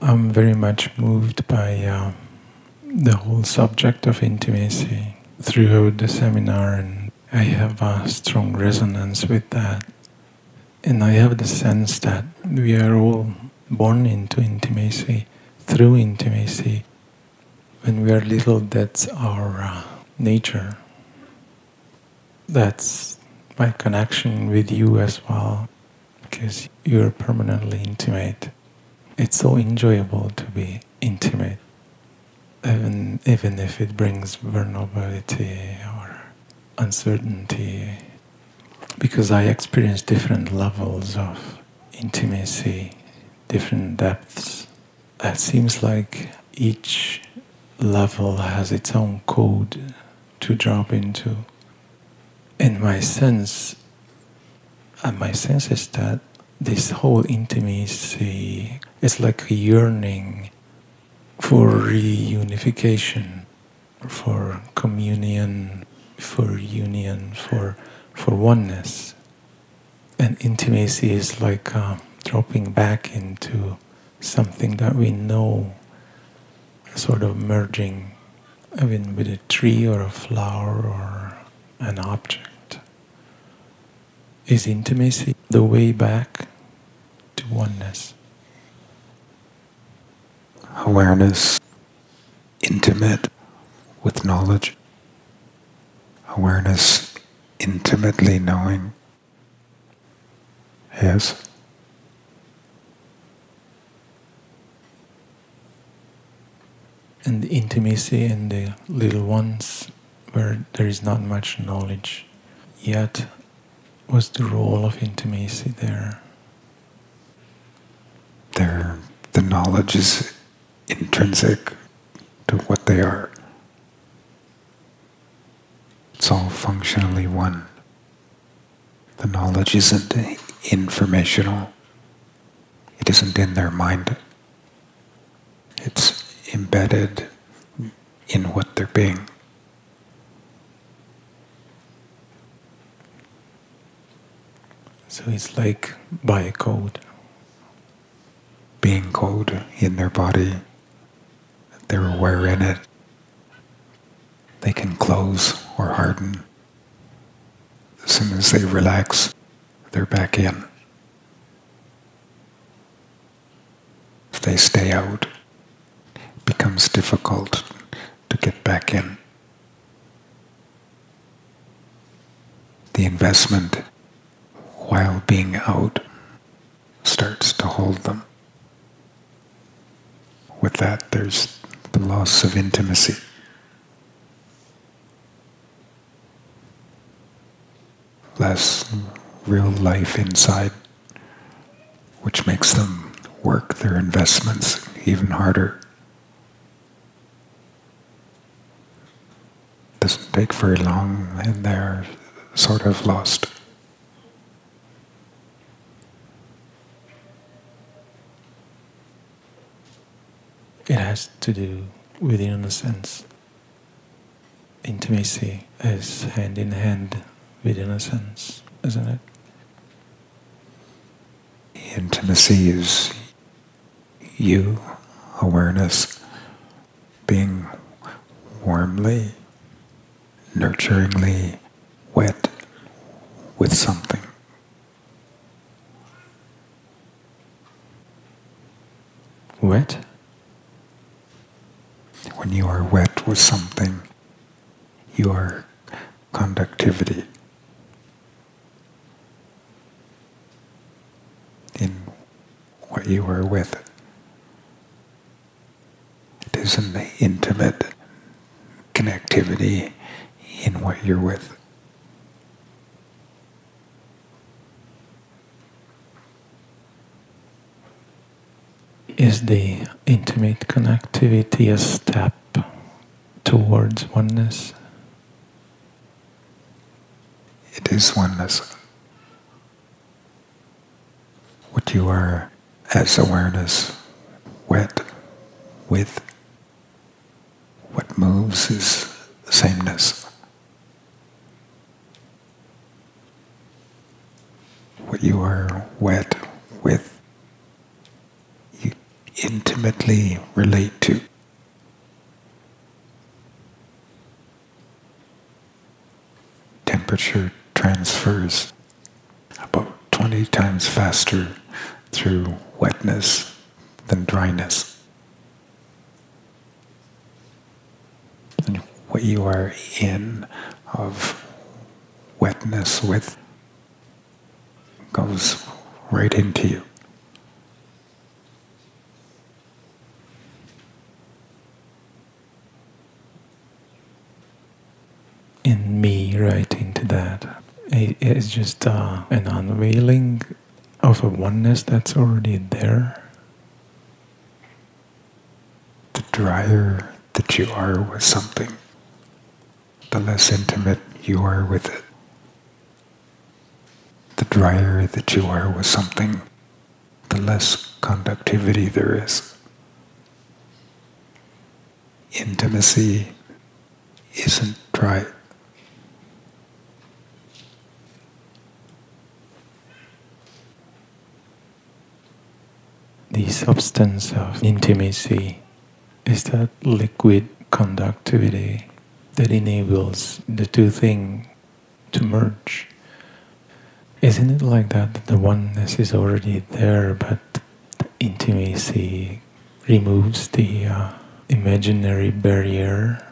I'm very much moved by uh, the whole subject of intimacy throughout the seminar, and I have a strong resonance with that. And I have the sense that we are all born into intimacy, through intimacy. When we are little, that's our uh, nature. That's my connection with you as well, because you're permanently intimate. It's so enjoyable to be intimate, even, even if it brings vulnerability or uncertainty, because I experience different levels of intimacy, different depths. It seems like each level has its own code to drop into. And my sense, and my sense is that this whole intimacy is like a yearning for reunification, for communion, for union, for for oneness. And intimacy is like uh, dropping back into something that we know, sort of merging, even with a tree or a flower or an object. Is intimacy the way back to oneness? Awareness, intimate with knowledge. Awareness, intimately knowing. Yes. And the intimacy in the little ones where there is not much knowledge yet. What's the role of intimacy there? There, the knowledge is intrinsic to what they are. It's all functionally one. The knowledge isn't informational. It isn't in their mind. It's embedded in what they're being. So it's like by code. Being code in their body, they're aware in it. They can close or harden. As soon as they relax, they're back in. If they stay out, it becomes difficult to get back in. The investment while being out starts to hold them. With that, there's the loss of intimacy. Less real life inside, which makes them work their investments even harder. Doesn't take very long, and they're sort of lost. It has to do with innocence. Intimacy is hand in hand with innocence, isn't it? Intimacy is you, awareness, being warmly, nurturingly wet with something. Wet? When you are wet with something, your conductivity. In what you are with. It is an intimate connectivity in what you're with. Is the intimate connectivity a step towards oneness? It is oneness. What you are as awareness, wet with, what moves is sameness. What you are wet with intimately relate to. Temperature transfers about 20 times faster through wetness than dryness. And what you are in of wetness with goes right into you. In me right into that, it's just uh, an unveiling of a oneness that's already there. The drier that you are with something, the less intimate you are with it. The drier that you are with something, the less conductivity there is. Intimacy isn't dry. The substance of intimacy is that liquid conductivity that enables the two things to merge. Isn't it like that? that The oneness is already there, but the intimacy removes the uh, imaginary barrier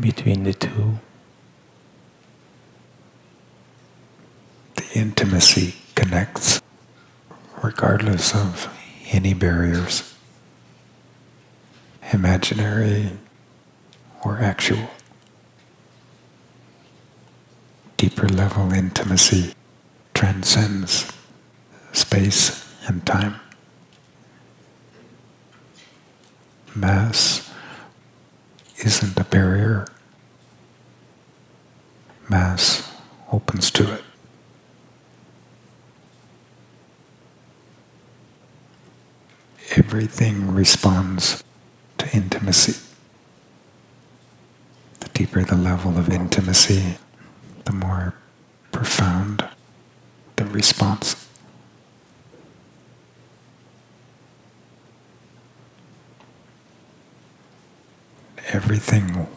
between the two. The intimacy connects regardless of any barriers, imaginary or actual. Deeper level intimacy transcends space and time. Mass isn't a barrier. Mass opens to it. Everything responds to intimacy. The deeper the level of intimacy, the more profound the response. Everything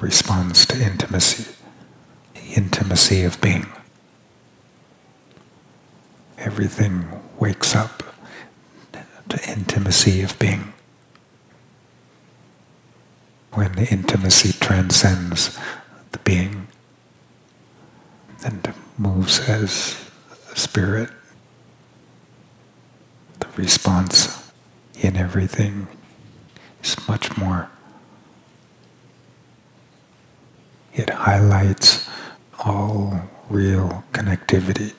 responds to intimacy, the intimacy of being. Everything wakes up to intimacy of being. When the intimacy transcends the being and moves as a spirit, the response in everything is much more. It highlights all real connectivity.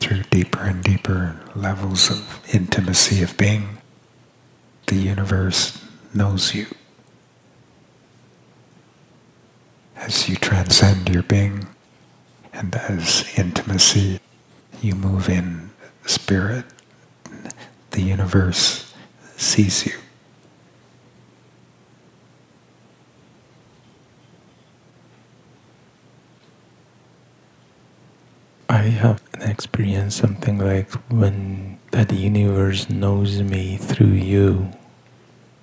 Through deeper and deeper levels of intimacy of being, the universe knows you. As you transcend your being and as intimacy, you move in spirit, the universe sees you. I have experience something like when that universe knows me through you.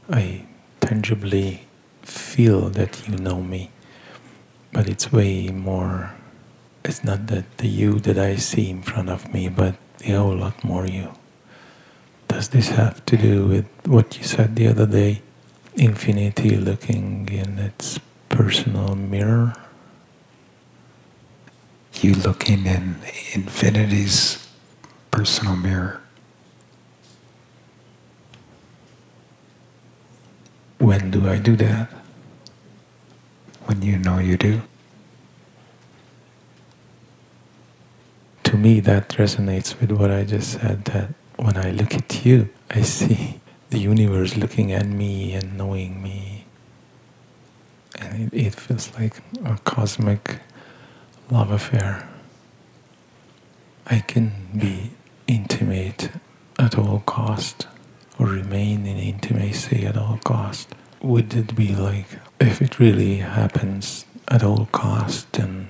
I tangibly feel that you know me, but it's way more. It's not that the you that I see in front of me, but a whole lot more you. Does this have to do with what you said the other day? Infinity looking in its personal mirror? You looking in infinity's personal mirror. When do I do that? When you know you do. To me, that resonates with what I just said that when I look at you, I see the universe looking at me and knowing me. And it, it feels like a cosmic love affair. I can be intimate at all cost or remain in intimacy at all cost. Would it be like if it really happens at all cost and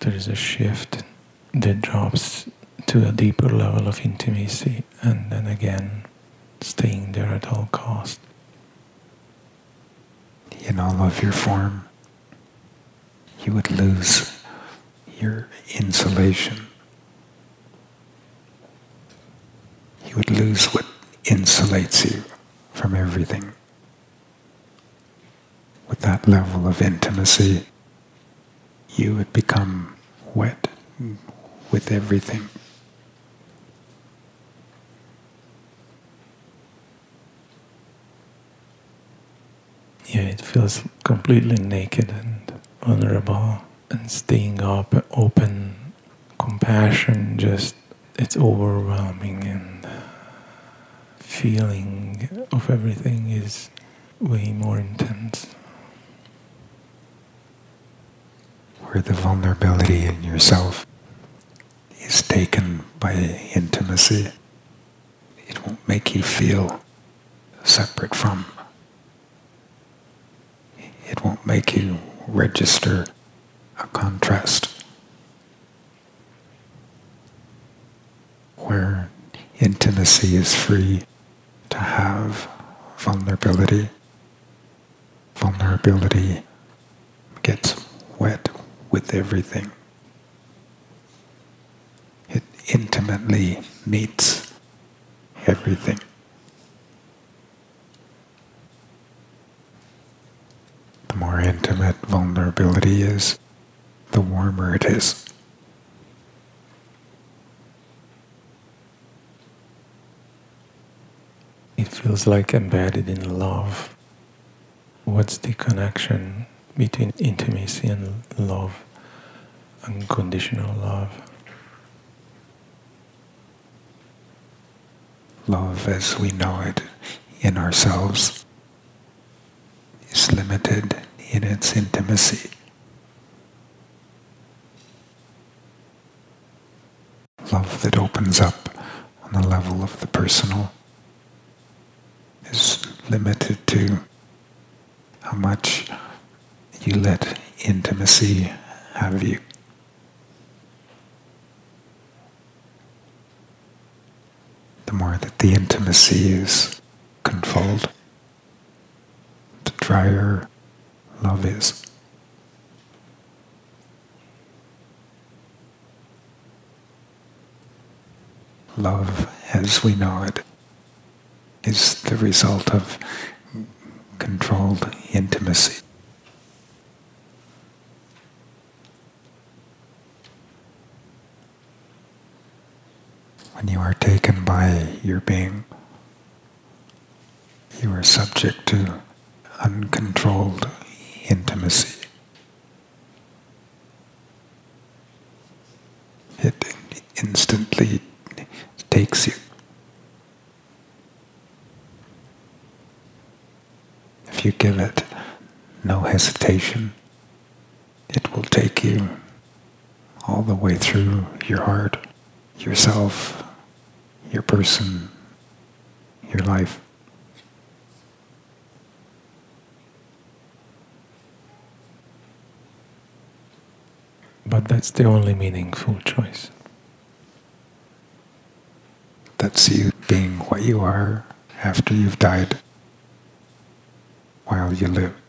there is a shift that drops to a deeper level of intimacy and then again staying there at all cost. In all of your form, you would lose your insulation. You would lose what insulates you from everything. With that level of intimacy, you would become wet with everything. Yeah, it feels completely naked and vulnerable and staying up, open, compassion, just it's overwhelming and feeling of everything is way more intense. Where the vulnerability in yourself is taken by intimacy, it won't make you feel separate from. It won't make you register a contrast. Where intimacy is free to have vulnerability, vulnerability gets wet with everything. It intimately meets everything. The more intimate vulnerability is, the warmer it is. It feels like embedded in love. What's the connection between intimacy and love, unconditional love? Love as we know it in ourselves is limited in its intimacy. Love that opens up on the level of the personal is limited to how much you let intimacy have you. The more that the intimacy is controlled, the drier love is. Love, as we know it, is the result of controlled intimacy. When you are taken by your being, you are subject to uncontrolled intimacy. It instantly takes you. If you give it no hesitation, it will take you all the way through your heart, yourself, your person, your life. But that's the only meaningful choice. That's you being what you are after you've died while you live.